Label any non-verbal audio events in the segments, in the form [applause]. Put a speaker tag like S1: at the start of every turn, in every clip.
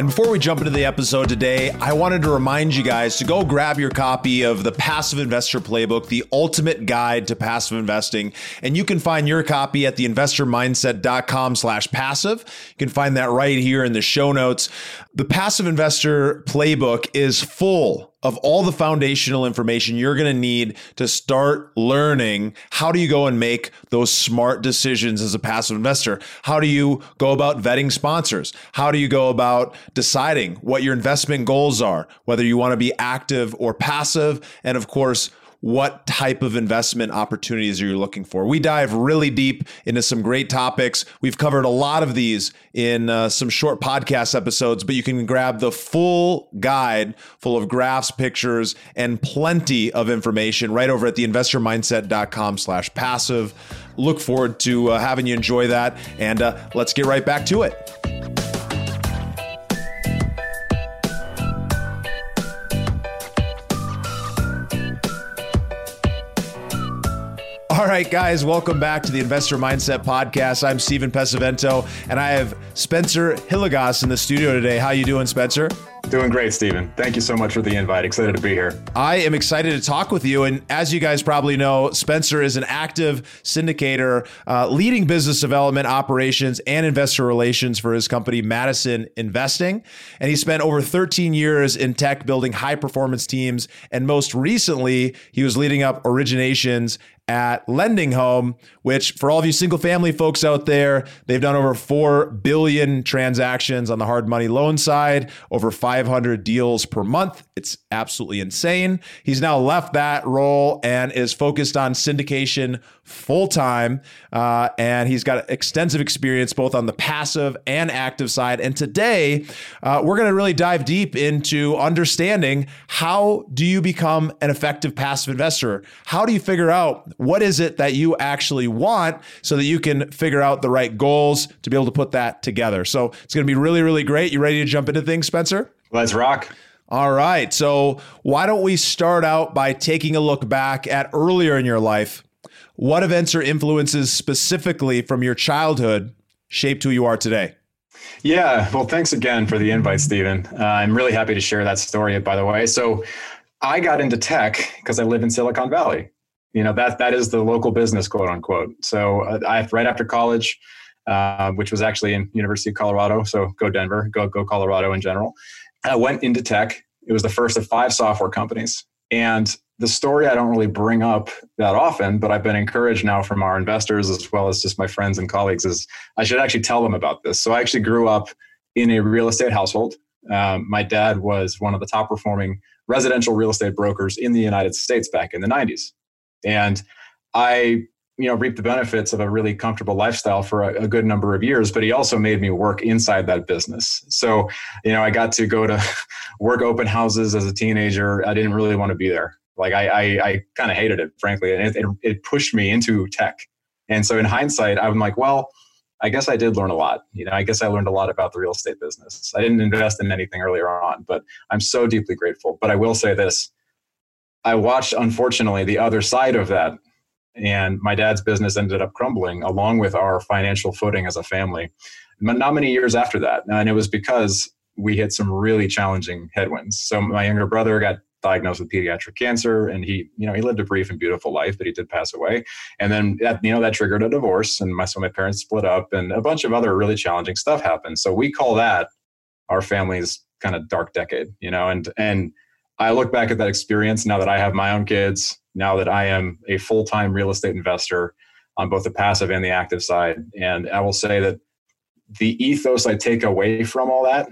S1: And before we jump into the episode today, I wanted to remind you guys to go grab your copy of the Passive Investor Playbook, the ultimate guide to passive investing. And you can find your copy at theinvestormindset.com slash passive. You can find that right here in the show notes. The Passive Investor Playbook is full of all the foundational information you're going to need to start learning how do you go and make those smart decisions as a passive investor? How do you go about vetting sponsors? How do you go about deciding what your investment goals are, whether you want to be active or passive? And of course, what type of investment opportunities are you looking for? We dive really deep into some great topics. We've covered a lot of these in uh, some short podcast episodes, but you can grab the full guide full of graphs, pictures, and plenty of information right over at theinvestormindset.com slash passive. Look forward to uh, having you enjoy that. And uh, let's get right back to it. Right, guys, welcome back to the Investor Mindset Podcast. I'm Stephen Pesavento, and I have Spencer Hilligoss in the studio today. How you doing, Spencer?
S2: Doing great, Stephen. Thank you so much for the invite. Excited to be here.
S1: I am excited to talk with you. And as you guys probably know, Spencer is an active syndicator, uh, leading business development operations and investor relations for his company, Madison Investing. And he spent over 13 years in tech building high performance teams. And most recently, he was leading up originations at Lending Home, which for all of you single family folks out there, they've done over 4 billion transactions on the hard money loan side, over 500 deals per month. It's absolutely insane. He's now left that role and is focused on syndication full time. Uh, and he's got extensive experience both on the passive and active side. And today, uh, we're going to really dive deep into understanding how do you become an effective passive investor? How do you figure out what is it that you actually want so that you can figure out the right goals to be able to put that together? So it's going to be really, really great. You ready to jump into things, Spencer?
S2: Let's rock.
S1: All right. So, why don't we start out by taking a look back at earlier in your life? What events or influences specifically from your childhood shaped who you are today?
S2: Yeah, well, thanks again for the invite, Stephen. Uh, I'm really happy to share that story, by the way. So, I got into tech because I live in Silicon Valley. You know that that is the local business, quote unquote. So, uh, I right after college, uh, which was actually in University of Colorado. So, go Denver, go go Colorado in general. I went into tech. It was the first of five software companies. And the story I don't really bring up that often, but I've been encouraged now from our investors as well as just my friends and colleagues is I should actually tell them about this. So I actually grew up in a real estate household. Um, my dad was one of the top performing residential real estate brokers in the United States back in the 90s. And I you know reap the benefits of a really comfortable lifestyle for a, a, good number of years but he also made me work inside that business so you know i got to go to [laughs] work open houses as a teenager i didn't really want to be there like i i, I kind of hated it frankly and it, it, it pushed me into tech and so in hindsight i'm like well I guess I did learn a lot. You know, I guess I learned a lot about the real estate business. I didn't invest in anything earlier on, but I'm so deeply grateful. But I will say this I watched, unfortunately, the other side of that and my dad's business ended up crumbling along with our financial footing as a family. Not many years after that. And it was because we hit some really challenging headwinds. So my younger brother got diagnosed with pediatric cancer and he you know he lived a brief and beautiful life but he did pass away and then that you know that triggered a divorce and my so my parents split up and a bunch of other really challenging stuff happened so we call that our family's kind of dark decade you know and and i look back at that experience now that i have my own kids now that I am a full time real estate investor on both the passive and the active side. And I will say that the ethos I take away from all that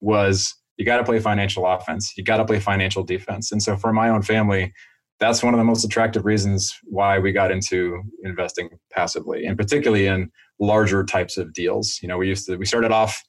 S2: was you got to play financial offense, you got to play financial defense. And so for my own family, that's one of the most attractive reasons why we got into investing passively and particularly in larger types of deals. You know, we used to, we started off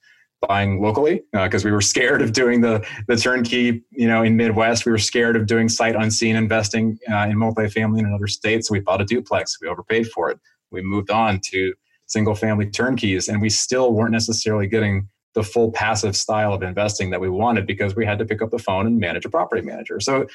S2: buying locally because uh, we were scared of doing the the turnkey. You know, in Midwest, we were scared of doing sight unseen investing uh, in multifamily in another state. So we bought a duplex. We overpaid for it. We moved on to single family turnkeys, and we still weren't necessarily getting the full passive style of investing that we wanted because we had to pick up the phone and manage a property manager. So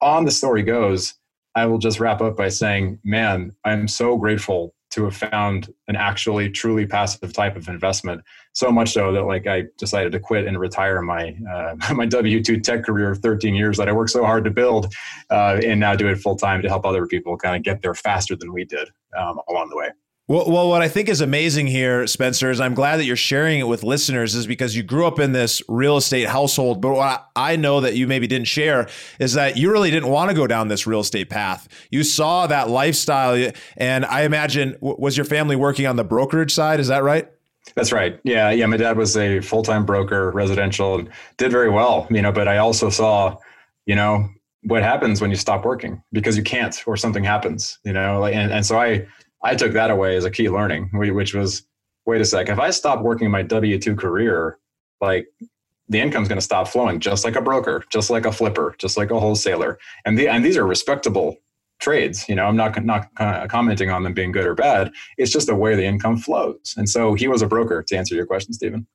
S2: on the story goes, I will just wrap up by saying, man, I'm so grateful to have found an actually truly passive type of investment. So much so that like I decided to quit and retire my uh, [laughs] my W two tech career of 13 years that I worked so hard to build, uh, and now do it full time to help other people kind of get there faster than we did um, along the way.
S1: Well, well, what I think is amazing here, Spencer, is I'm glad that you're sharing it with listeners, is because you grew up in this real estate household. But what I know that you maybe didn't share is that you really didn't want to go down this real estate path. You saw that lifestyle, and I imagine was your family working on the brokerage side? Is that right?
S2: That's right. Yeah, yeah. My dad was a full time broker, residential, and did very well. You know, but I also saw, you know, what happens when you stop working because you can't or something happens. You know, and, and so I I took that away as a key learning, which was wait a sec, if I stop working my W 2 career, like the income's going to stop flowing, just like a broker, just like a flipper, just like a wholesaler. And, the, and these are respectable trades. You know, I'm not, not commenting on them being good or bad. It's just the way the income flows. And so he was a broker to answer your question, Stephen.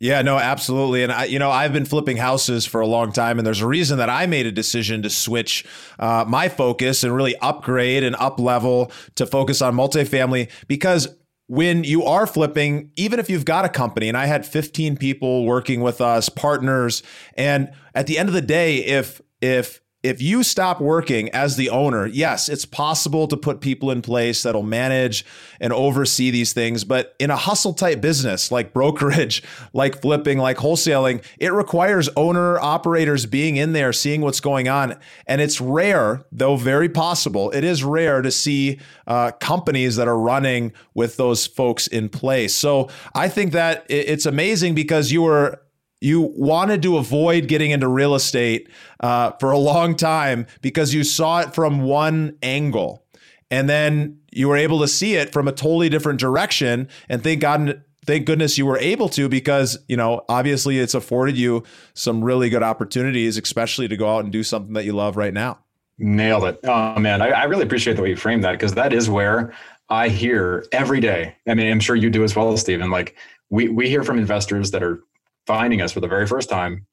S1: Yeah, no, absolutely. And I, you know, I've been flipping houses for a long time, and there's a reason that I made a decision to switch uh, my focus and really upgrade and up level to focus on multifamily because when you are flipping, even if you've got a company, and I had 15 people working with us, partners, and at the end of the day, if if if you stop working as the owner, yes, it's possible to put people in place that'll manage and oversee these things. But in a hustle type business like brokerage, [laughs] like flipping, like wholesaling, it requires owner operators being in there, seeing what's going on. And it's rare, though very possible, it is rare to see uh, companies that are running with those folks in place. So I think that it's amazing because you were you wanted to avoid getting into real estate uh, for a long time because you saw it from one angle. And then you were able to see it from a totally different direction. And thank God, thank goodness you were able to because, you know, obviously it's afforded you some really good opportunities, especially to go out and do something that you love right now.
S2: Nailed it. Oh, man. I, I really appreciate the way you framed that because that is where I hear every day. I mean, I'm sure you do as well, Stephen. Like, we, we hear from investors that are finding us for the very first time.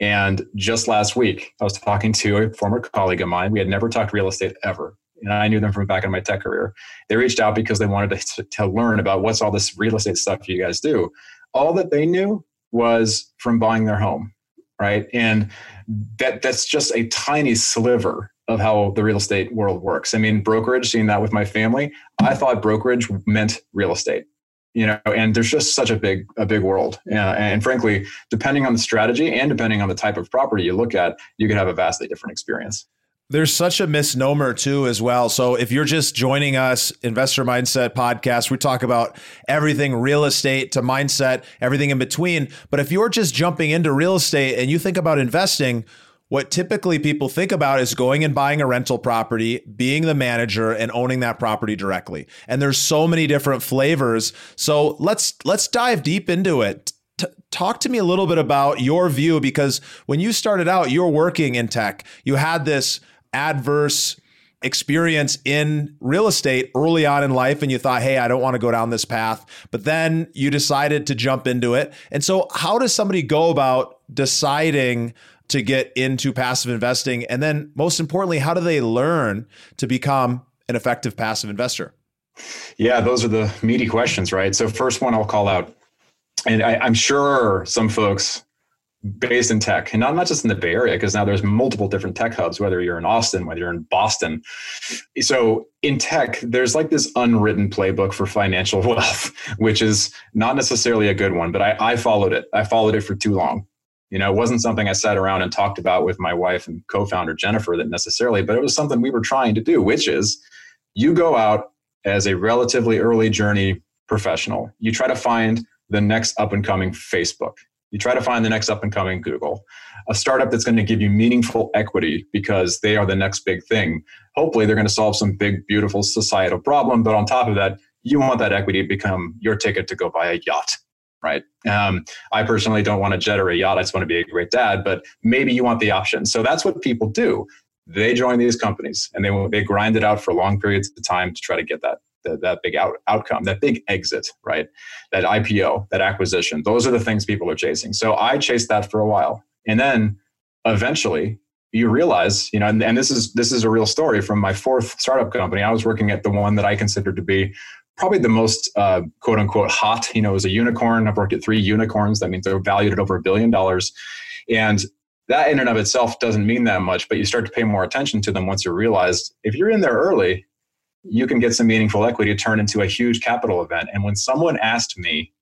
S2: And just last week, I was talking to a former colleague of mine. We had never talked real estate ever. And I knew them from back in my tech career. They reached out because they wanted to, to learn about what's all this real estate stuff you guys do. All that they knew was from buying their home, right? And that that's just a tiny sliver of how the real estate world works. I mean, brokerage, seeing that with my family, I thought brokerage meant real estate you know and there's just such a big a big world. Uh, and frankly depending on the strategy and depending on the type of property you look at you could have a vastly different experience.
S1: There's such a misnomer too as well. So if you're just joining us investor mindset podcast we talk about everything real estate to mindset everything in between. But if you're just jumping into real estate and you think about investing what typically people think about is going and buying a rental property, being the manager and owning that property directly. And there's so many different flavors. So let's let's dive deep into it. T- talk to me a little bit about your view because when you started out, you were working in tech. You had this adverse experience in real estate early on in life and you thought, hey, I don't want to go down this path. But then you decided to jump into it. And so, how does somebody go about deciding to get into passive investing? And then, most importantly, how do they learn to become an effective passive investor?
S2: Yeah, those are the meaty questions, right? So, first one I'll call out, and I, am sure some folks based in tech, and not, not just in the Bay Area, because now there's multiple different tech hubs, whether you're in Austin, whether you're in Boston. So, in tech, there's like this unwritten playbook for financial [laughs] wealth, which is not necessarily a good one, but I, I followed it. I followed it for too long. You know, it wasn't something I sat around and talked about with my wife and co founder Jennifer that necessarily, but it was something we were trying to do, which is you go out as a relatively early journey professional. You try to find the next up and coming Facebook. You try to find the next up and coming Google, a startup that's going to give you meaningful equity because they are the next big thing. Hopefully, they're going to solve some big, beautiful societal problem. But on top of that, you want that equity to become your ticket to go buy a yacht right? Um, I personally don't want to jet or a yacht. I just want to be a great dad, but maybe you want the option. So that's what people do. They join these companies and they they grind it out for long periods of time to try to get that that, that big out, outcome, that big exit, right? That IPO, that acquisition. Those are the things people are chasing. So I chased that for a while, and then eventually you realize, you know, and, and this is this is a real story from my fourth startup company. I was working at the one that I considered to be probably the most uh, quote unquote hot. You know, as a unicorn. I've worked at three unicorns. That means they're valued at over a billion dollars, and that in and of itself doesn't mean that much. But you start to pay more attention to them once you realize if you're in there early, you can get some meaningful equity to turn into a huge capital event. And when someone asked me,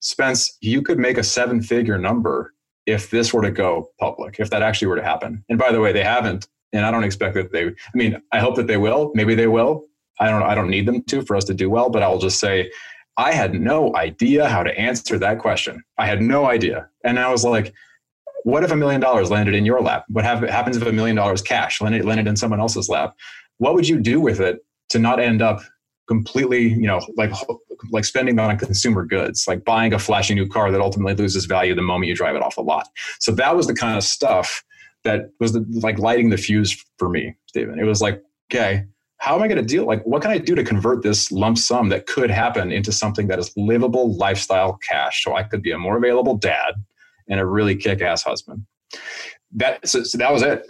S2: Spence, you could make a seven figure number if this were to go public, if that actually were to happen. And by the way, they haven't. And I don't expect that they, I mean, I hope that they will. Maybe they will. I don't I don't need them to for us to do well, but I'll just say I had no idea how to answer that question. I had no idea. And I was like, what if a million dollars landed in your lap? What happens if a million dollars cash landed, landed in someone else's lap? What would you do with it to not end up completely, you know, like like spending on consumer goods, like buying a flashy new car that ultimately loses value the moment you drive it off a lot. So that was the kind of stuff that was the, like lighting the fuse for me, Stephen. It was like, okay, how am I going to deal? Like, what can I do to convert this lump sum that could happen into something that is livable lifestyle cash? So I could be a more available dad and a really kick-ass husband. That so, so that was it.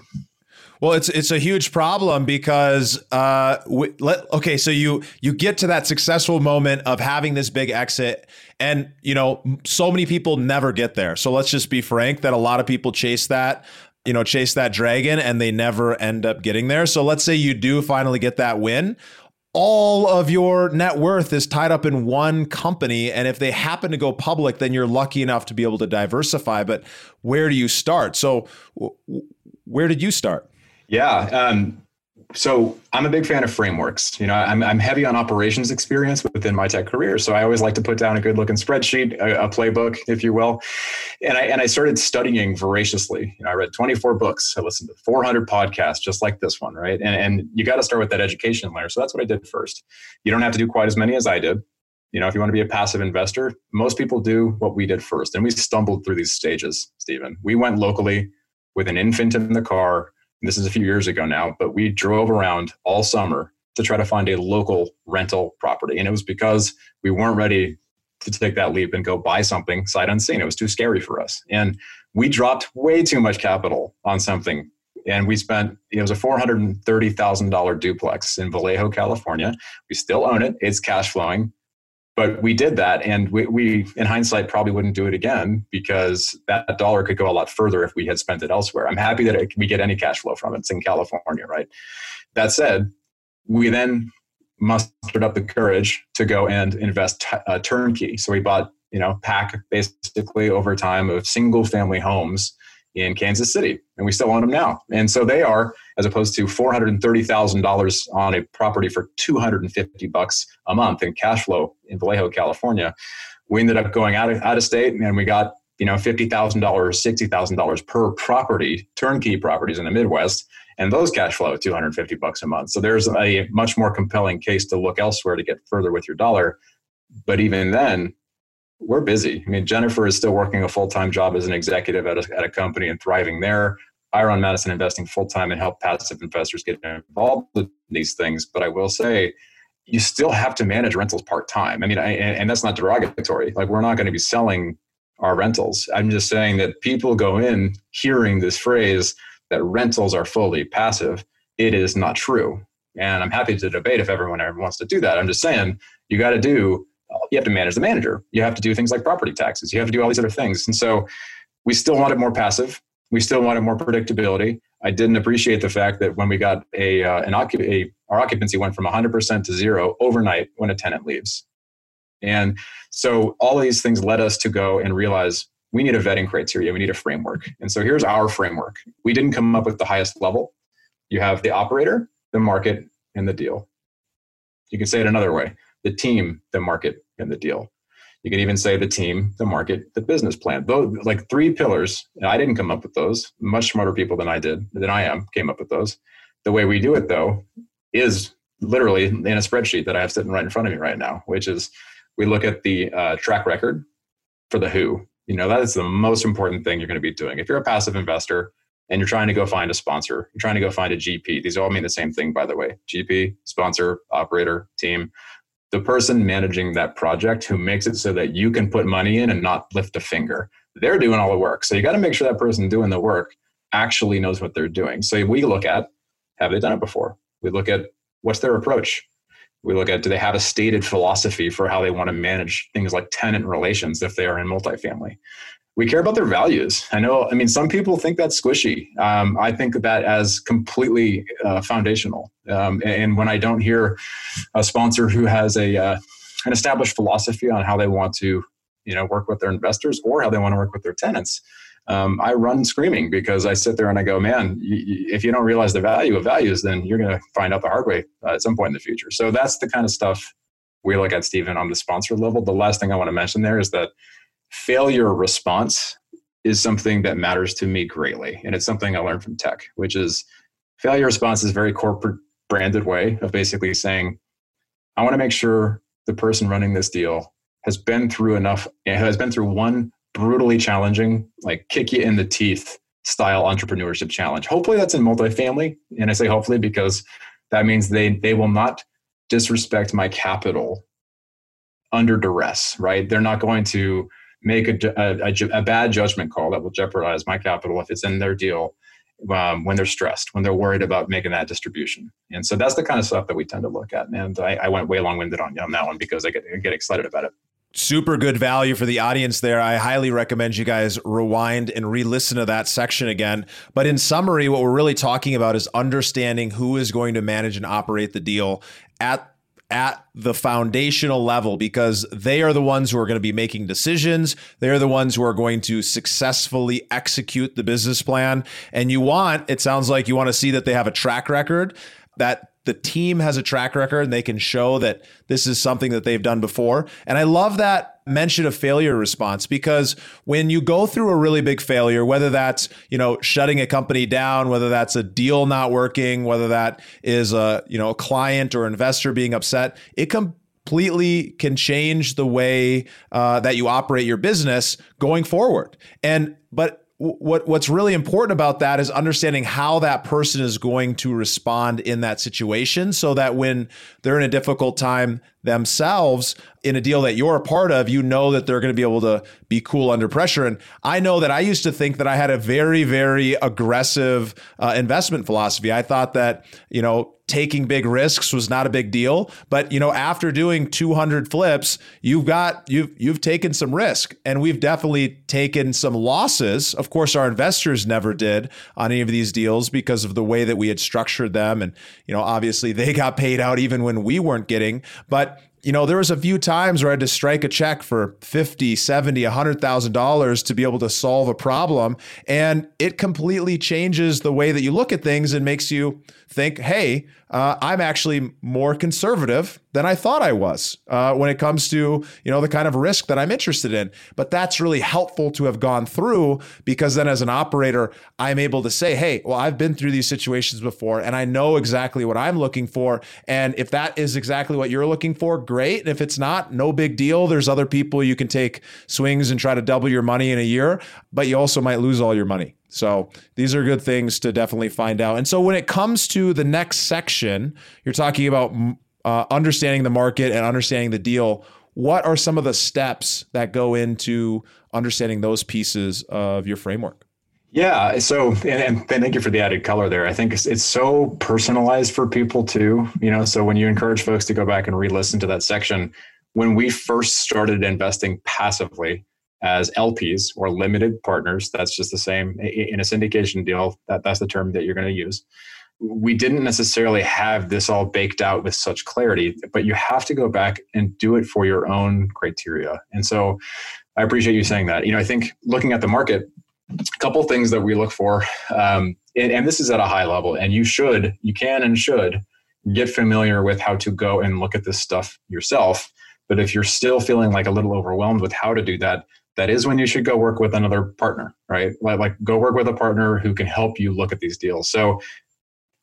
S1: Well, it's it's a huge problem because uh, let, okay, so you you get to that successful moment of having this big exit, and you know so many people never get there. So let's just be frank that a lot of people chase that you know, chase that dragon and they never end up getting there. So let's say you do finally get that win. All of your net worth is tied up in one company. And if they happen to go public, then you're lucky enough to be able to diversify. But where do you start? So, where did you start?
S2: Yeah. Um, so I'm a big fan of frameworks. You know, I'm, I'm heavy on operations experience within my tech career. So I always like to put down a good looking spreadsheet, a, a, playbook, if you will. And I, and I started studying voraciously. You know, I read 24 books. I listened to 400 podcasts, just like this one, right? And, and you got to start with that education layer. So that's what I did first. You don't have to do quite as many as I did. You know, if you want to be a passive investor, most people do what we did first. And we stumbled through these stages, Stephen. We went locally with an infant in the car this is a few years ago now, but we drove around all summer to try to find a local rental property. And it was because we weren't ready to take that leap and go buy something sight unseen. It was too scary for us. And we dropped way too much capital on something. And we spent, it was a $430,000 duplex in Vallejo, California. We still own it, it's cash flowing but we did that and we, we, in hindsight probably wouldn't do it again because that dollar could go a lot further if we had spent it elsewhere i'm happy that it, we get any cash flow from it it's in california right that said we then mustered up the courage to go and invest t- uh, turnkey so we bought you know pack basically over time of single family homes in Kansas City, and we still own them now. And so they are, as opposed to four hundred and thirty thousand dollars on a property for two hundred and fifty bucks a month in cash flow in Vallejo, California. We ended up going out of, out of state, and we got you know fifty thousand dollars, sixty thousand dollars per property, turnkey properties in the Midwest, and those cash flow two hundred and fifty bucks a month. So there's a much more compelling case to look elsewhere to get further with your dollar. But even then, we're busy. I mean, Jennifer is still working a full time job as an executive at a, at a company and thriving there. I run Madison Investing full time and help passive investors get involved with these things. But I will say, you still have to manage rentals part time. I mean, I, and that's not derogatory. Like, we're not going to be selling our rentals. I'm just saying that people go in hearing this phrase that rentals are fully passive. It is not true. And I'm happy to debate if everyone ever wants to do that. I'm just saying you got to do you have to manage the manager. You have to do things like property taxes. You have to do all these other things. And so we still wanted more passive. We still wanted more predictability. I didn't appreciate the fact that when we got a, uh, an occup- a our occupancy went from 100% to zero overnight when a tenant leaves. And so all these things led us to go and realize we need a vetting criteria. We need a framework. And so here's our framework. We didn't come up with the highest level. You have the operator, the market, and the deal. You can say it another way the team, the market, and the deal. You can even say the team, the market, the business plan. Those like three pillars. And I didn't come up with those. Much smarter people than I did, than I am, came up with those. The way we do it though is literally in a spreadsheet that I have sitting right in front of me right now, which is we look at the uh, track record for the who. You know, that is the most important thing you're going to be doing. If you're a passive investor and you're trying to go find a sponsor, you're trying to go find a GP. These all mean the same thing, by the way GP, sponsor, operator, team. The person managing that project who makes it so that you can put money in and not lift a finger. They're doing all the work. So you got to make sure that person doing the work actually knows what they're doing. So we look at have they done it before? We look at what's their approach? We look at do they have a stated philosophy for how they want to manage things like tenant relations if they are in multifamily? We care about their values. I know, I mean, some people think that's squishy. Um, I think of that as completely uh, foundational. Um, and when I don't hear a sponsor who has a uh, an established philosophy on how they want to, you know, work with their investors or how they want to work with their tenants, um, I run screaming because I sit there and I go, man, if you don't realize the value of values, then you're going to find out the hard way uh, at some point in the future. So that's the kind of stuff we look at, Stephen, on the sponsor level. The last thing I want to mention there is that failure response is something that matters to me greatly. And it's something I learned from tech, which is failure response is a very corporate branded way of basically saying, I want to make sure the person running this deal has been through enough, has been through one brutally challenging, like kick you in the teeth style entrepreneurship challenge. Hopefully that's in multifamily. And I say hopefully because that means they they will not disrespect my capital under duress, right? They're not going to make a, a, a bad judgment call that will jeopardize my capital if it's in their deal um, when they're stressed, when they're worried about making that distribution. And so that's the kind of stuff that we tend to look at. And I, I went way long winded on, on that one because I get, I get excited about it
S1: super good value for the audience there. I highly recommend you guys rewind and re listen to that section again. But in summary, what we're really talking about is understanding who is going to manage and operate the deal at at the foundational level because they are the ones who are going to be making decisions. They're the ones who are going to successfully execute the business plan. And you want, it sounds like you want to see that they have a track record that the team has a track record and they can show that this is something that they've done before. And I love that mention of failure response because when you go through a really big failure, whether that's, you know, shutting a company down, whether that's a deal not working, whether that is a, you know, a client or investor being upset, it completely can change the way uh, that you operate your business going forward. And but what what's really important about that is understanding how that person is going to respond in that situation so that when they're in a difficult time themselves in a deal that you're a part of, you know that they're going to be able to be cool under pressure. And I know that I used to think that I had a very, very aggressive uh, investment philosophy. I thought that, you know, taking big risks was not a big deal. But, you know, after doing 200 flips, you've got, you've, you've taken some risk and we've definitely taken some losses. Of course, our investors never did on any of these deals because of the way that we had structured them. And, you know, obviously they got paid out even when we weren't getting, but that you know, there was a few times where I had to strike a check for 50, 70, $100,000 to be able to solve a problem. And it completely changes the way that you look at things and makes you think, hey, uh, I'm actually more conservative than I thought I was uh, when it comes to you know the kind of risk that I'm interested in. But that's really helpful to have gone through because then as an operator, I'm able to say, hey, well, I've been through these situations before and I know exactly what I'm looking for. And if that is exactly what you're looking for, great. And if it's not, no big deal. There's other people you can take swings and try to double your money in a year, but you also might lose all your money. So these are good things to definitely find out. And so when it comes to the next section, you're talking about uh, understanding the market and understanding the deal. What are some of the steps that go into understanding those pieces of your framework?
S2: Yeah. So, and, and, thank you for the added color there. I think it's, it's so personalized for people too. You know, so when you encourage folks to go back and re-listen to that section, when we first started investing passively, as LPs or limited partners. That's just the same in a syndication deal. That, that's the term that you're going to use. We didn't necessarily have this all baked out with such clarity, but you have to go back and do it for your own criteria. And so I appreciate you saying that. You know, I think looking at the market, a couple things that we look for, um, and, and this is at a high level, and you should, you can and should get familiar with how to go and look at this stuff yourself. But if you're still feeling like a little overwhelmed with how to do that, that is when you should go work with another partner, right? Like, like go work with a partner who can help you look at these deals. So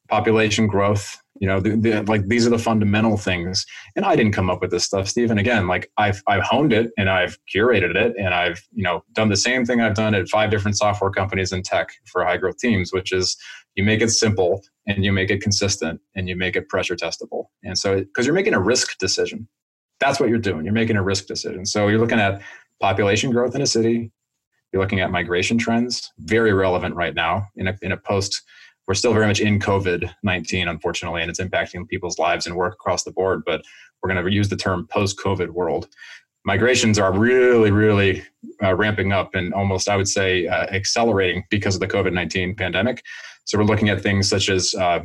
S2: population growth You know, the, the, like these are the fundamental things. And I didn't come up with this stuff, Stephen. Again, like I've I've honed it and I've curated it and I've you know done the same thing I've done at five different software companies in tech for high growth teams, which is you make it simple and you make it consistent and you make it pressure testable. And so because you're making a risk decision, that's what you're doing. You're making a risk decision. So you're looking at population growth in a city. You're looking at migration trends, very relevant right now in a in a post we're still very much in COVID 19, unfortunately, and it's impacting people's lives and work across the board. But we're going to use the term post COVID world. Migrations are really, really uh, ramping up and almost, I would say, uh, accelerating because of the COVID 19 pandemic. So we're looking at things such as uh,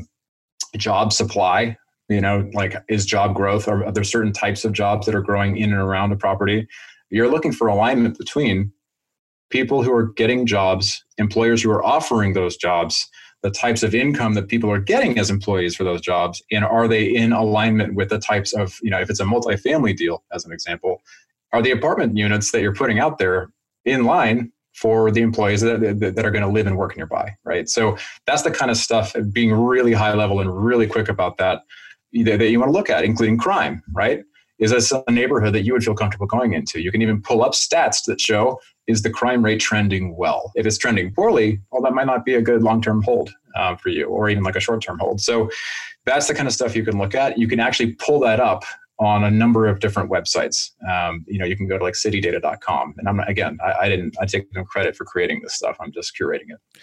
S2: job supply. You know, like is job growth, or are there certain types of jobs that are growing in and around a property? You're looking for alignment between people who are getting jobs, employers who are offering those jobs, the types of income that people are getting as employees for those jobs and are they in alignment with the types of you know if it's a multifamily deal as an example are the apartment units that you're putting out there in line for the employees that, that, that are going to live and work nearby right so that's the kind of stuff being really high level and really quick about that that you want to look at including crime right is this a neighborhood that you would feel comfortable going into? You can even pull up stats that show is the crime rate trending well? If it's trending poorly, well, that might not be a good long term hold uh, for you or even like a short term hold. So that's the kind of stuff you can look at. You can actually pull that up on a number of different websites. Um, you know, you can go to like city-data.com. And I'm again, I, I didn't, I take no credit for creating this stuff. I'm just curating it.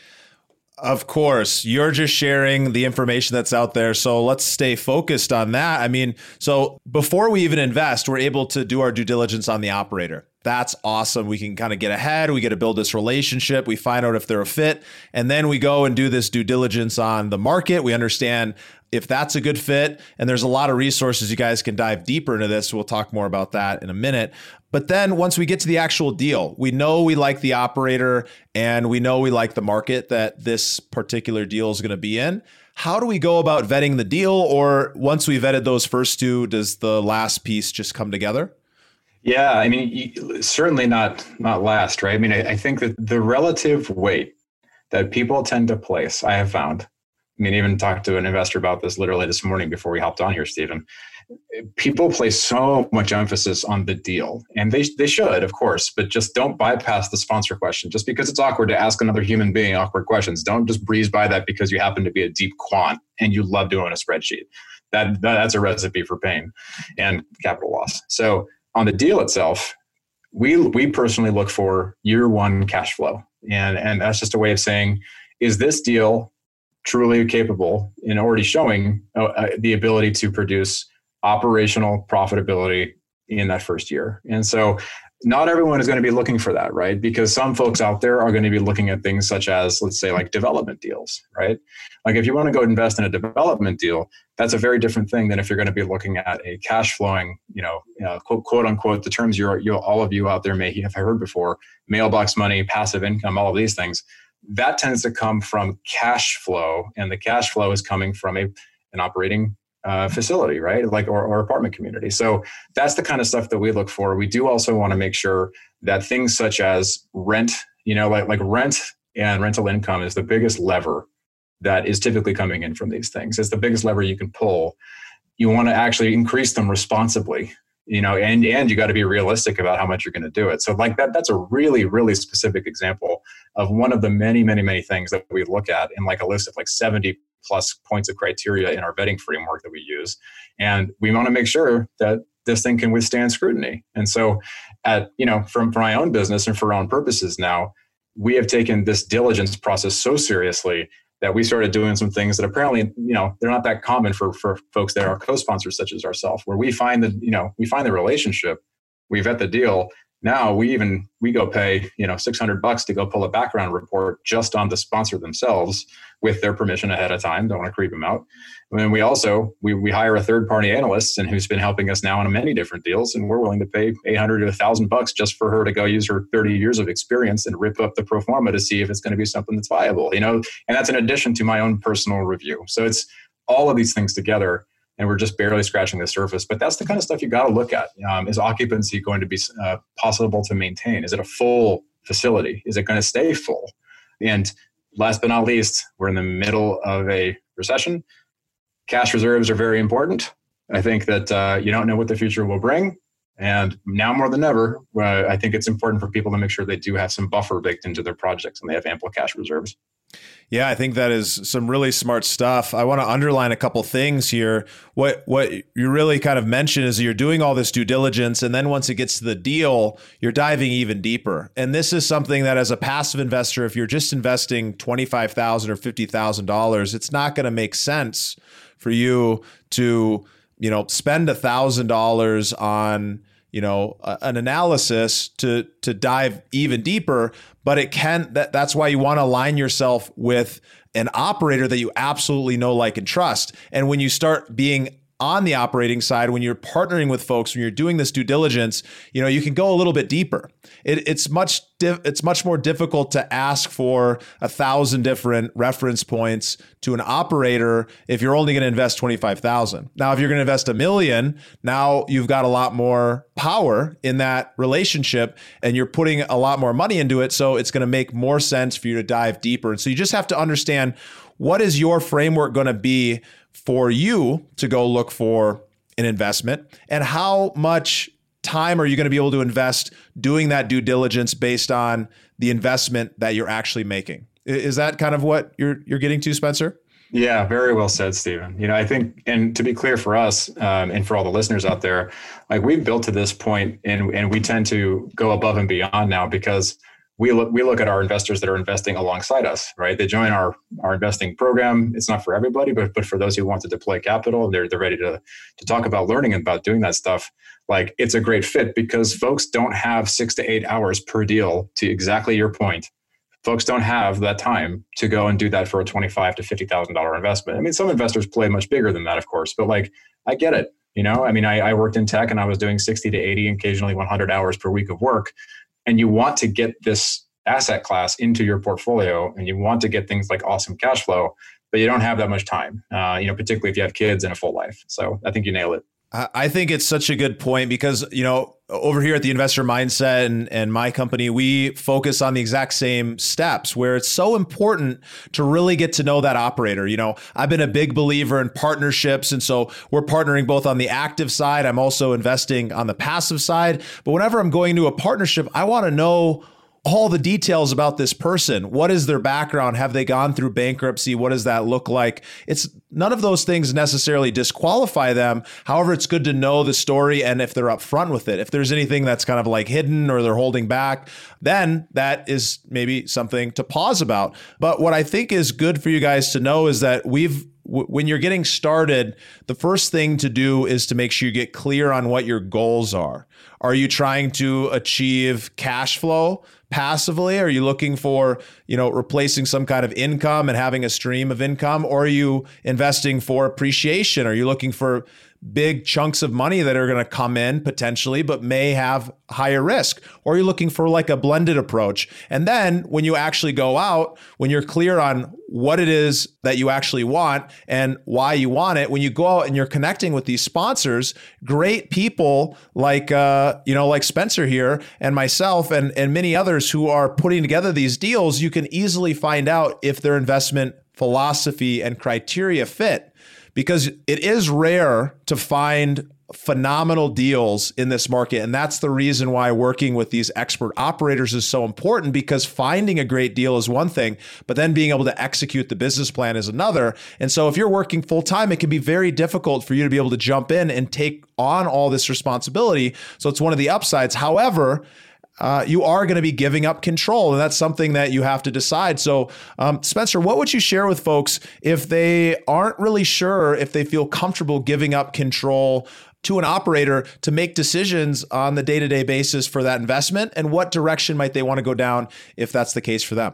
S1: Of course, you're just sharing the information that's out there. So let's stay focused on that. I mean, so before we even invest, we're able to do our due diligence on the operator. That's awesome. We can kind of get ahead. We get to build this relationship. We find out if they're a fit. And then we go and do this due diligence on the market. We understand if that's a good fit. And there's a lot of resources you guys can dive deeper into this. We'll talk more about that in a minute. But then once we get to the actual deal, we know we like the operator and we know we like the market that this particular deal is going to be in. How do we go about vetting the deal? Or once we vetted those first two, does the last piece just come together?
S2: Yeah, I mean, certainly not not last, right? I mean, I, I think that the relative weight that people tend to place, I have found. I mean, even talked to an investor about this literally this morning before we hopped on here, Stephen people place so much emphasis on the deal and they, they should of course but just don't bypass the sponsor question just because it's awkward to ask another human being awkward questions don't just breeze by that because you happen to be a deep quant and you love doing a spreadsheet that, that's a recipe for pain and capital loss so on the deal itself we we personally look for year one cash flow and and that's just a way of saying is this deal truly capable in already showing uh, uh the ability to produce operational profitability in that first year. And so not everyone is going to be looking for that, right? Because some folks out there are going to be looking at things such as, let's say, like development deals, right? Like if you want to go invest in a development deal, that's a very different thing than if you're going to be looking at a cash flowing, you know, uh, quote, quote unquote, the terms you're, you all of you out there may have heard before, mailbox money, passive income, all of these things. That tends to come from cash flow, and the cash flow is coming from a an operating uh, facility, right? Like or, or apartment community. So that's the kind of stuff that we look for. We do also want to make sure that things such as rent, you know, like like rent and rental income is the biggest lever that is typically coming in from these things. It's the biggest lever you can pull. You want to actually increase them responsibly, you know, and and you got to be realistic about how much you're going to do it. So like that that's a really really specific example of one of the many many many things that we look at in like a list of like 70 plus points of criteria in our vetting framework that we use. And we want to make sure that this thing can withstand scrutiny. And so at, you know, from, for my own business and for our own purposes now, we have taken this diligence process so seriously that we started doing some things that apparently, you know, they're not that common for, for folks that are co-sponsors such as ourselves, where we find the, you know, we find the relationship, we vet the deal, now we even we go pay you know 600 bucks to go pull a background report just on the sponsor themselves with their permission ahead of time. Don't want to creep them out. And then we also we, we hire a third party analyst and who's been helping us now on many different deals and we're willing to pay 800 to 1000 bucks just for her to go use her 30 years of experience and rip up the pro forma to see if it's going to be something that's viable you know? And that's in addition to my own personal review. So it's all of these things together and we're just barely scratching the surface. But that's the kind of stuff you got to look at. Um, is occupancy going to be uh, possible to maintain? Is it a full facility? Is it going to stay full? And last but not least, we're in the middle of a recession. cash reserves are very important. I think that uh, you don't know what the future will bring. And now more than ever, uh, I think it's important for people to make sure they do have some buffer baked into their projects and they have ample cash reserves.
S1: Yeah, I think that is some really smart stuff. I want to underline a couple things here. What what you really kind of mentioned is you're doing all this due diligence and then once it gets to the deal, you're diving even deeper. And this is something that as a passive investor, if you're just investing 25,000 or $50,000, it's not going to make sense for you to, you know, spend $1,000 on you know an analysis to to dive even deeper but it can that, that's why you want to align yourself with an operator that you absolutely know like and trust. And when you start being on the operating side when you're partnering with folks when you're doing this due diligence you know you can go a little bit deeper. It, it's much it's much more difficult to ask for a thousand different reference points to an operator if you're only going to invest 25000 now if you're going to invest a million now you've got a lot more power in that relationship and you're putting a lot more money into it so it's going to make more sense for you to dive deeper. And so you just have to understand what is your framework going to be for you to go look for an investment? And how much time are you going to be able to invest doing that due diligence based on the investment that you're actually making? Is that kind of what you're you're getting to spencer?
S2: Yeah, very well said, Stephen. You know, I think, and to be clear for us um, and for all the listeners out there, like we've built to this point, and and we tend to go above and beyond now because we look we look at our investors that are investing alongside us, right? They join our our investing program. It's not for everybody, but but for those who want to deploy capital, they're they're ready to to talk about learning about doing that stuff. Like it's a great fit because folks don't have six to eight hours per deal. To exactly your point, folks don't have that time to go and do that for a twenty-five to fifty thousand dollar investment. I mean, some investors play much bigger than that, of course, but like I get it. You know, I mean, I, I worked in tech and I was doing sixty to eighty, occasionally one hundred hours per week of work and you want to get this asset class into your portfolio and you want to get things like awesome cash flow but you don't have that much time uh, you know particularly if you have kids and a full life. So i think you nail it
S1: I think it's such a good point because, you know, over here at the investor mindset and, and my company, we focus on the exact same steps where it's so important to really get to know that operator. You know, I've been a big believer in partnerships. And so we're partnering both on the active side. I'm also investing on the passive side. But whenever I'm going to a partnership, I want to know all the details about this person. What is their background? Have they gone through bankruptcy? What does that look like? It's none of those things necessarily disqualify them. However, it's good to know the story and if they're upfront with it. If there's anything that's kind of like hidden or they're holding back, then that is maybe something to pause about. But what I think is good for you guys to know is that we've when you're getting started, the first thing to do is to make sure you get clear on what your goals are. Are you trying to achieve cash flow? Passively? Are you looking for, you know, replacing some kind of income and having a stream of income? Or are you investing for appreciation? Are you looking for big chunks of money that are going to come in potentially, but may have higher risk? Or you're you looking for like a blended approach? And then when you actually go out, when you're clear on what it is that you actually want and why you want it, when you go out and you're connecting with these sponsors, great people like uh, you know, like Spencer here and myself and and many others who are putting together these deals, you can easily find out if their investment philosophy and criteria fit because it is rare to find phenomenal deals in this market. And that's the reason why working with these expert operators is so important because finding a great deal is one thing, but then being able to execute the business plan is another. And so if you're working full time, it can be very difficult for you to be able to jump in and take on all this responsibility. So it's one of the upsides. However, uh, you are going to be giving up control. And that's something that you have to decide. So, um, Spencer, what would you share with folks if they aren't really sure if they feel comfortable giving up control? To an operator to make decisions on the day to day basis for that investment, and what direction might they want to go down if that's the case for them?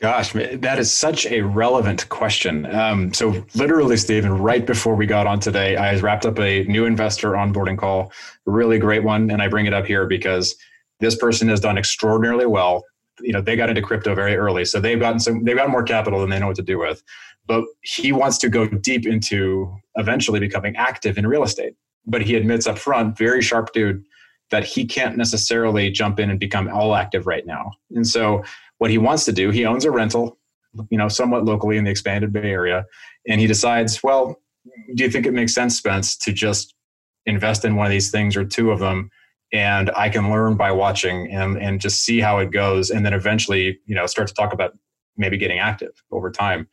S2: Gosh, that is such a relevant question. Um, so, literally, Stephen, right before we got on today, I wrapped up a new investor onboarding call, really great one. And I bring it up here because this person has done extraordinarily well. You know, they got into crypto very early, so they've gotten some. They've got more capital than they know what to do with. But he wants to go deep into eventually becoming active in real estate. But he admits up front, very sharp dude, that he can't necessarily jump in and become all active right now. And so, what he wants to do, he owns a rental, you know, somewhat locally in the expanded Bay Area, and he decides, well, do you think it makes sense, Spence, to just invest in one of these things or two of them and I can learn by watching and, and just see how it goes. And then eventually, you know, start to talk about maybe getting active over time.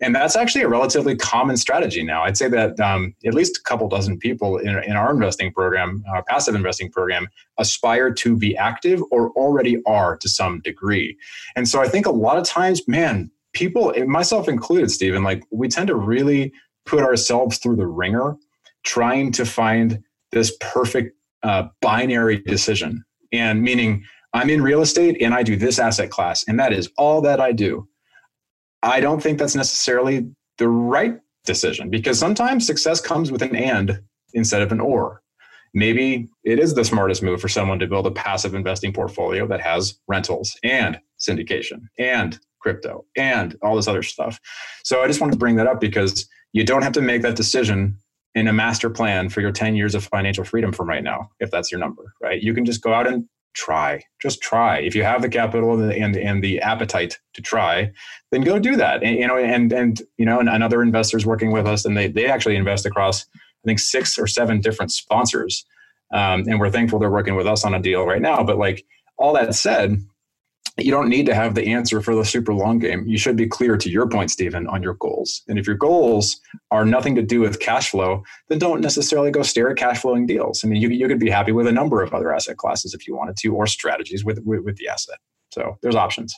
S2: And that's actually a relatively common strategy now. I'd say that um, at least a couple dozen people in, in our investing program, our passive investing program, aspire to be active or already are to some degree. And so I think a lot of times, man, people, myself included, Stephen, like we tend to really put ourselves through the wringer trying to find this perfect uh, binary decision. And meaning, I'm in real estate and I do this asset class, and that is all that I do. I don't think that's necessarily the right decision because sometimes success comes with an and instead of an or. Maybe it is the smartest move for someone to build a passive investing portfolio that has rentals and syndication and crypto and all this other stuff. So I just want to bring that up because you don't have to make that decision in a master plan for your 10 years of financial freedom from right now, if that's your number, right? You can just go out and try. Just try. If you have the capital and and, and the appetite to try, then go do that. And, you know, and and you know, and other investors working with us, and they they actually invest across I think six or seven different sponsors, um, and we're thankful they're working with us on a deal right now. But like all that said, you don't need to have the answer for the super long game. You should be clear to your point, Stephen, on your goals. And if your goals are nothing to do with cash flow, then don't necessarily go stare at cash flowing deals. I mean, you, you could be happy with a number of other asset classes if you wanted to, or strategies with, with, with the asset. So there's options.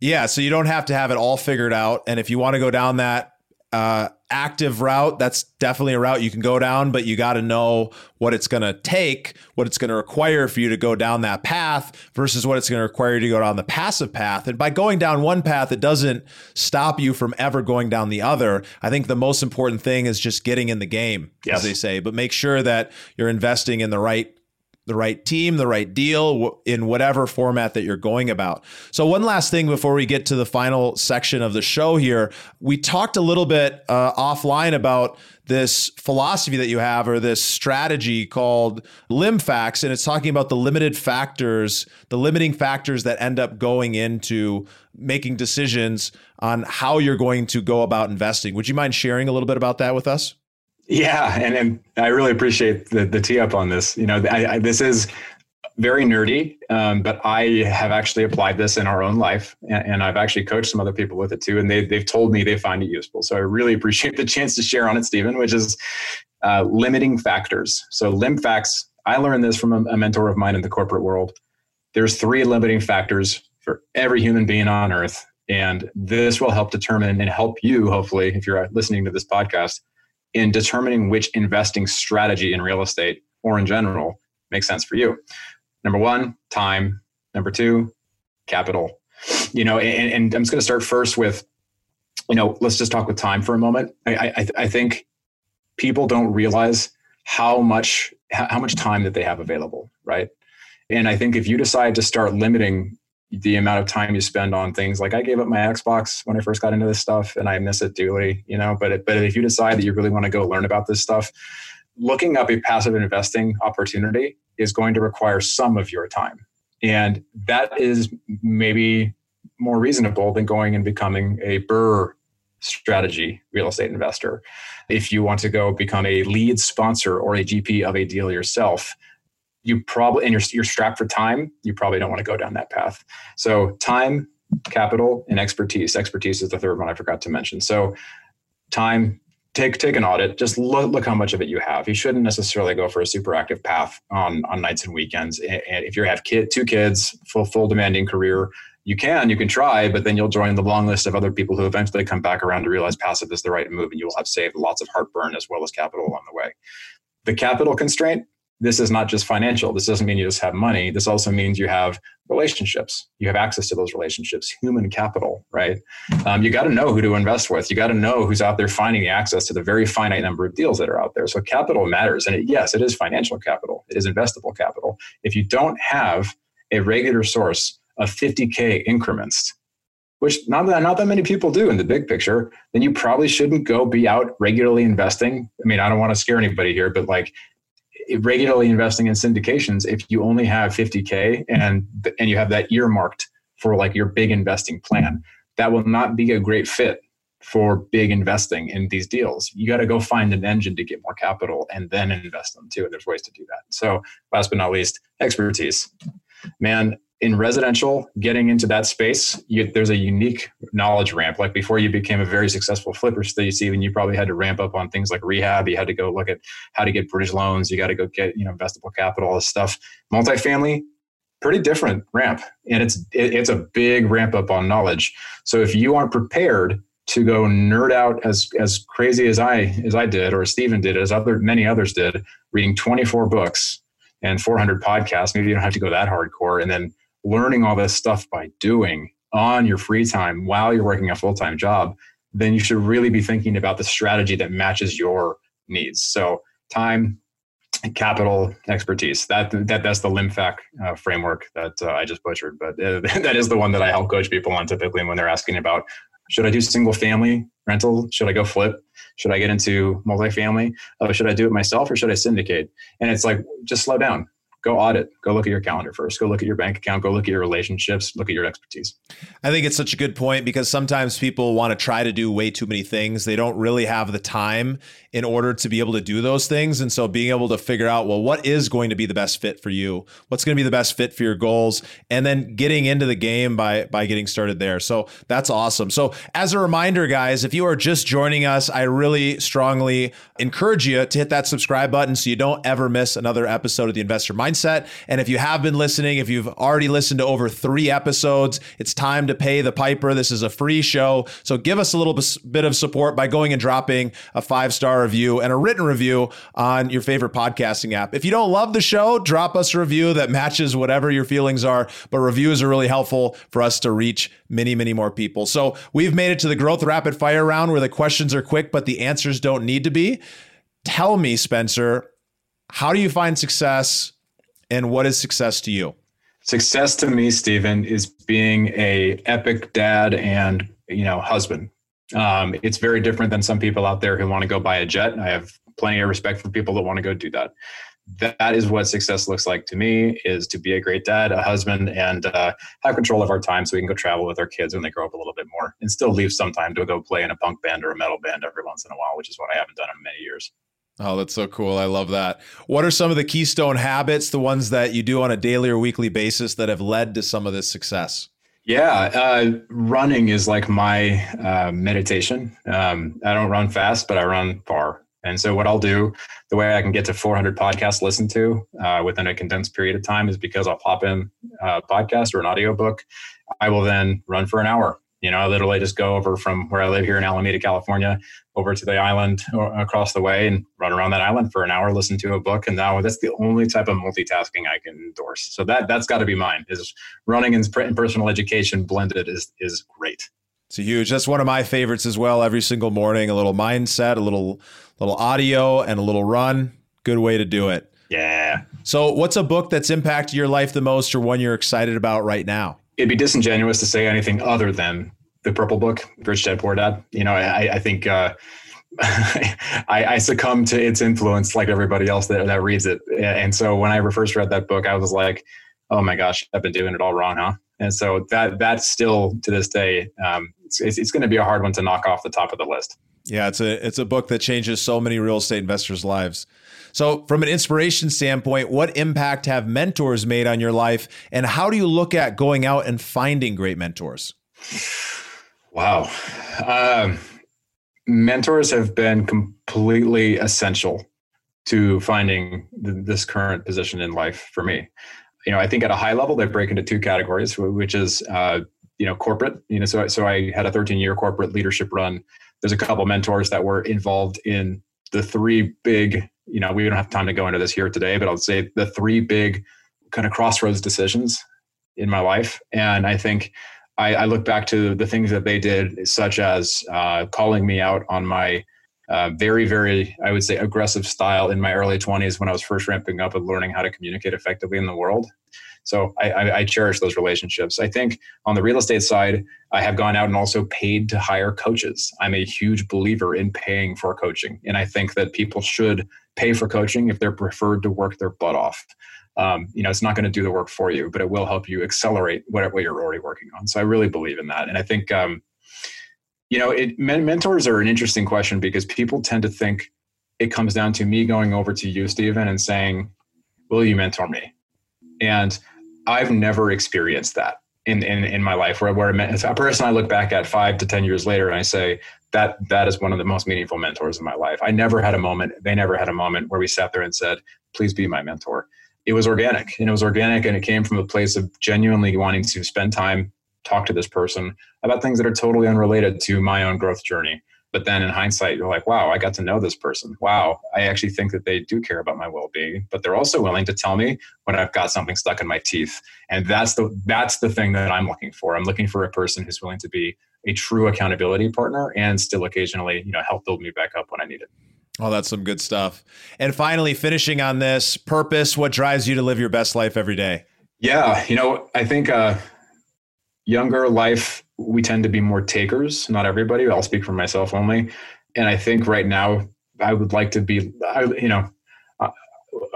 S1: Yeah. So you don't have to have it all figured out. And if you want to go down that uh, active route, that's definitely a route you can go down, but you got to know what it's going to take, what it's going to require for you to go down that path versus what it's going to require you to go down the passive path. And by going down one path, it doesn't stop you from ever going down the other. I think the most important thing is just getting in the game, yes. as they say, but make sure that you're investing in the right the right team, the right deal in whatever format that you're going about. So, one last thing before we get to the final section of the show here, we talked a little bit uh, offline about this philosophy that you have or this strategy called LIMFACTS, and it's talking about the limited factors, the limiting factors that end up going into making decisions on how you're going to go about investing. Would you mind sharing a little bit about that with us?
S2: Yeah, and, and I really appreciate the, the tee up on this. You know, I, I, this is very nerdy, um, but I have actually applied this in our own life, and, and, I've actually coached some other people with it too, and they, they've told me they find it useful. So I really appreciate the chance to share on it, Stephen, which is uh, limiting factors. So LIMFACTS, I learned this from a, a mentor of mine in the corporate world. There's three limiting factors for every human being on earth, and this will help determine and help you, hopefully, if you're listening to this podcast, in determining which investing strategy in real estate or in general makes sense for you. Number one, time. Number two, capital. You know, and, and I'm just going to start first with, you know, let's just talk with time for a moment. I, I, I think people don't realize how much how much time that they have available, right? And I think if you decide to start limiting the amount of time you spend on things like I gave up my Xbox when I first got into this stuff and I miss it dearly, you know, but it, but if you decide that you really want to go learn about this stuff, looking up a passive investing opportunity is going to require some of your time. And that is maybe more reasonable than going and becoming a BRRRR strategy real estate investor. If you want to go become a lead sponsor or a GP of a deal yourself, you probably and you're, you're strapped for time you probably don't want to go down that path. So time capital and expertise. Expertise is the third one i forgot to mention. So time take take an audit. Just look, look how much of it you have. You shouldn't necessarily go for a super active path on on nights and weekends. And if you have kid two kids full full demanding career you can you can try but then you'll join the long list of other people who eventually come back around to realize passive is the right move and you will have saved lots of heartburn as well as capital along the way. The capital constraint this is not just financial. This doesn't mean you just have money. This also means you have relationships. You have access to those relationships, human capital, right? Um, you got to know who to invest with. You got to know who's out there finding the access to the very finite number of deals that are out there. So capital matters. And it, yes, it is financial capital, it is investable capital. If you don't have a regular source of 50K increments, which not that, not that many people do in the big picture, then you probably shouldn't go be out regularly investing. I mean, I don't want to scare anybody here, but like regularly investing in syndications if you only have 50k and and you have that earmarked for like your big investing plan that will not be a great fit for big investing in these deals. You got to go find an engine to get more capital and then invest them too. And there's ways to do that. So, last but not least, expertise. Man, in residential, getting into that space, you, there's a unique knowledge ramp. Like before you became a very successful flipper, Steve, you probably had to ramp up on things like rehab. You had to go look at how to get bridge loans. You got to go get you know investable capital, all this stuff. Multifamily, pretty different ramp, and it's it, it's a big ramp up on knowledge. So if you aren't prepared to go nerd out as as crazy as I as I did, or Stephen did, as other many others did, reading 24 books and 400 podcasts. Maybe you don't have to go that hardcore, and then learning all this stuff by doing on your free time while you're working a full time job, then you should really be thinking about the strategy that matches your needs. So, time, capital, expertise. That, that that's the LIMFAC uh, framework that uh, I just butchered, but uh, [laughs] that is the one that I help coach people on typically when they're asking about should I do single family rental? Should I go flip? Should I get into multifamily? Oh, should I do it myself or should I syndicate? And it's like, just slow down go audit. Go look at your calendar first. Go look at your bank account. Go look at your relationships. Look at your expertise.
S1: I think it's such a good point because sometimes people want to try to do way too many things. They don't really have the time in order to be able to do those things. And so being able to figure out well what is going to be the best fit for you? What's going to be the best fit for your goals? And then getting into the game by by getting started there. So that's awesome. So as a reminder guys if you are just joining us i really strongly encourage you to hit that subscribe button so you don't ever miss another episode of the investor mind mindset. And if you have been listening, if you've already listened to over three episodes, it's time to pay the piper. This is a free show. So give us a little bit of support by going and dropping a five star review and a written review on your favorite podcasting app. If you don't love the show, drop us a review that matches whatever your feelings are. But reviews are really helpful for us to reach many, many more people. So we've made it to the growth rapid fire round where the questions are quick, but the answers don't need to be. Tell me, Spencer, how do you find success and what is success to you?
S2: Success to me, Stephen, is being a epic dad and you know husband. Um, it's very different than some people out there who want to go buy a jet. I have plenty of respect for people that want to go do that. That is what success looks like to me: is to be a great dad, a husband, and uh, have control of our time so we can go travel with our kids when they grow up a little bit more, and still leave some time to go play in a punk band or a metal band every once in a while, which is what I haven't done in many years.
S1: Oh, that's so cool. I love that. What are some of the keystone habits, the ones that you do on a daily or weekly basis that have led to some of this success?
S2: Yeah, uh, running is like my uh, meditation. Um, I don't run fast, but I run far. And so, what I'll do, the way I can get to 400 podcasts listened to uh, within a condensed period of time is because I'll pop in a podcast or an audiobook. I will then run for an hour you know, I literally just go over from where I live here in Alameda, California, over to the island across the way and run around that island for an hour, listen to a book. And now that's the only type of multitasking I can endorse. So that that's got to be mine. Is running and personal education blended is is great.
S1: It's a huge. That's one of my favorites as well. Every single morning, a little mindset, a little little audio, and a little run. Good way to do it.
S2: Yeah.
S1: So, what's a book that's impacted your life the most, or one you're excited about right now?
S2: It'd be disingenuous to say anything other than the Purple Book, Rich Dad Poor Dad. You know, I, I think uh, [laughs] I, I succumb to its influence like everybody else that, that reads it. And so when I first read that book, I was like, oh my gosh, I've been doing it all wrong, huh? And so that that's still to this day, um, it's, it's, it's going to be a hard one to knock off the top of the list.
S1: Yeah, it's a it's a book that changes so many real estate investors' lives. So, from an inspiration standpoint, what impact have mentors made on your life, and how do you look at going out and finding great mentors?
S2: Wow, um, mentors have been completely essential to finding th- this current position in life for me. You know, I think at a high level they break into two categories, which is uh, you know corporate. You know, so so I had a 13 year corporate leadership run. There's a couple mentors that were involved in the three big you know, we don't have time to go into this here today, but I'll say the three big kind of crossroads decisions in my life. And I think I, I look back to the things that they did, such as uh, calling me out on my uh, very, very, I would say, aggressive style in my early 20s when I was first ramping up and learning how to communicate effectively in the world. So I, I, I, cherish those relationships. I think on the real estate side, I have gone out and also paid to hire coaches. I'm a huge believer in paying for coaching. And I think that people should pay for coaching if they're preferred to work their butt off. Um, you know, it's not going to do the work for you, but it will help you accelerate what, what you're already working on. So I really believe in that. And I think, um, You know, it, mentors are an interesting question because people tend to think it comes down to me going over to you, Stephen, and saying, "Will you mentor me?" And I've never experienced that in in, in my life where, where a person I look back at five to ten years later and I say that that is one of the most meaningful mentors in my life. I never had a moment, they never had a moment where we sat there and said, please be my mentor. It was organic and it was organic and it came from a place of genuinely wanting to spend time, talk to this person about things that are totally unrelated to my own growth journey. But then in hindsight, you're like, wow, I got to know this person. Wow, I actually think that they do care about my well-being, but they're also willing to tell me when I've got something stuck in my teeth. And that's the that's the thing that I'm looking for. I'm looking for a person who's willing to be a true accountability partner and still occasionally, you know, help build me back up when I need it.
S1: Oh, that's some good stuff. And finally, finishing on this purpose, what drives you to live your best life every day?
S2: Yeah, you know, I think uh, younger life we tend to be more takers. Not everybody. I'll speak for myself only. And I think right now I would like to be, I, you know, I,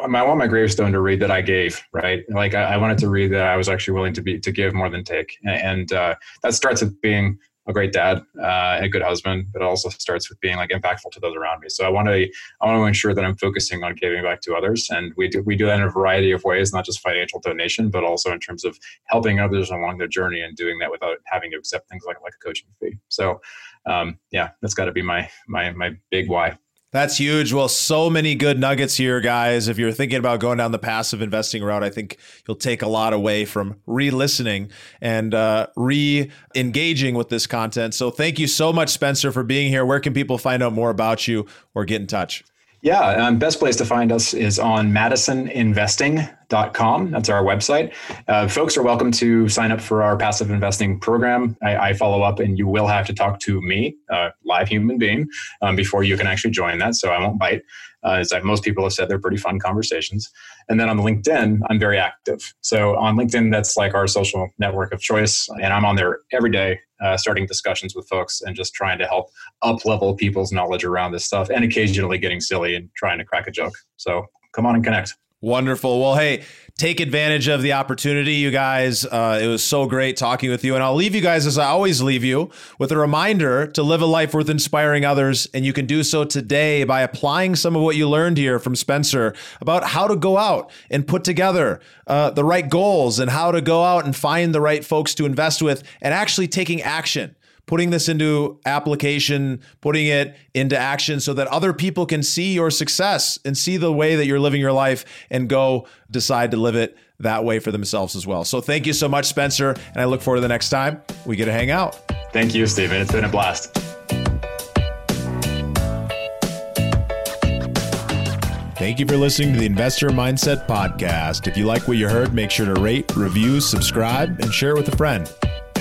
S2: I want my gravestone to read that I gave, right? Like I, I wanted to read that I was actually willing to be to give more than take, and uh, that starts with being a great dad uh, and a good husband, but it also starts with being like impactful to those around me. So I want to I want to ensure that I'm focusing on giving back to others, and we do we do that in a variety of ways, not just financial donation, but also in terms of helping others along their journey and doing that without having to accept things like like a coaching fee. So um, yeah, that's got to be my my my big why.
S1: That's huge. Well, so many good nuggets here, guys. If you're thinking about going down the passive investing route, I think you'll take a lot away from re listening and uh, re engaging with this content. So, thank you so much, Spencer, for being here. Where can people find out more about you or get in touch?
S2: Yeah, um, best place to find us is on That's our website. Uh, folks are welcome to sign up for our passive investing program. I, I follow up, and you will have to talk to me, a live human being, um, before you can actually join that. So I won't bite. Uh, as most people have said, they're pretty fun conversations. And then on LinkedIn, I'm very active. So on LinkedIn, that's like our social network of choice, and I'm on there every day, uh, starting discussions with folks and just trying to help up level people's knowledge around this stuff, and occasionally getting silly and trying to crack a joke. So come on and connect.
S1: Wonderful. Well, hey, take advantage of the opportunity, you guys. Uh, it was so great talking with you. And I'll leave you guys, as I always leave you, with a reminder to live a life worth inspiring others. And you can do so today by applying some of what you learned here from Spencer about how to go out and put together uh, the right goals and how to go out and find the right folks to invest with and actually taking action putting this into application, putting it into action so that other people can see your success and see the way that you're living your life and go decide to live it that way for themselves as well. So thank you so much, Spencer. And I look forward to the next time we get to hang out.
S2: Thank you, Stephen. It's been a blast.
S1: Thank you for listening to the Investor Mindset Podcast. If you like what you heard, make sure to rate, review, subscribe, and share it with a friend.